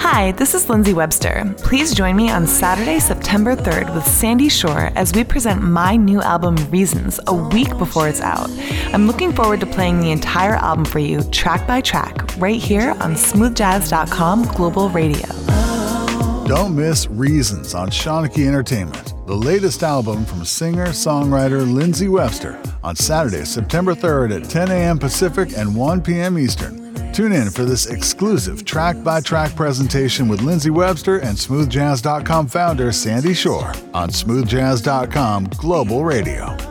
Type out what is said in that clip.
Hi, this is Lindsey Webster. Please join me on Saturday, September 3rd with Sandy Shore as we present my new album, Reasons, a week before it's out. I'm looking forward to playing the entire album for you, track by track, right here on smoothjazz.com global radio. Don't miss Reasons on Shanachie Entertainment, the latest album from singer songwriter Lindsey Webster on Saturday, September 3rd at 10 a.m. Pacific and 1 p.m. Eastern. Tune in for this exclusive track by track presentation with Lindsey Webster and SmoothJazz.com founder Sandy Shore on SmoothJazz.com Global Radio.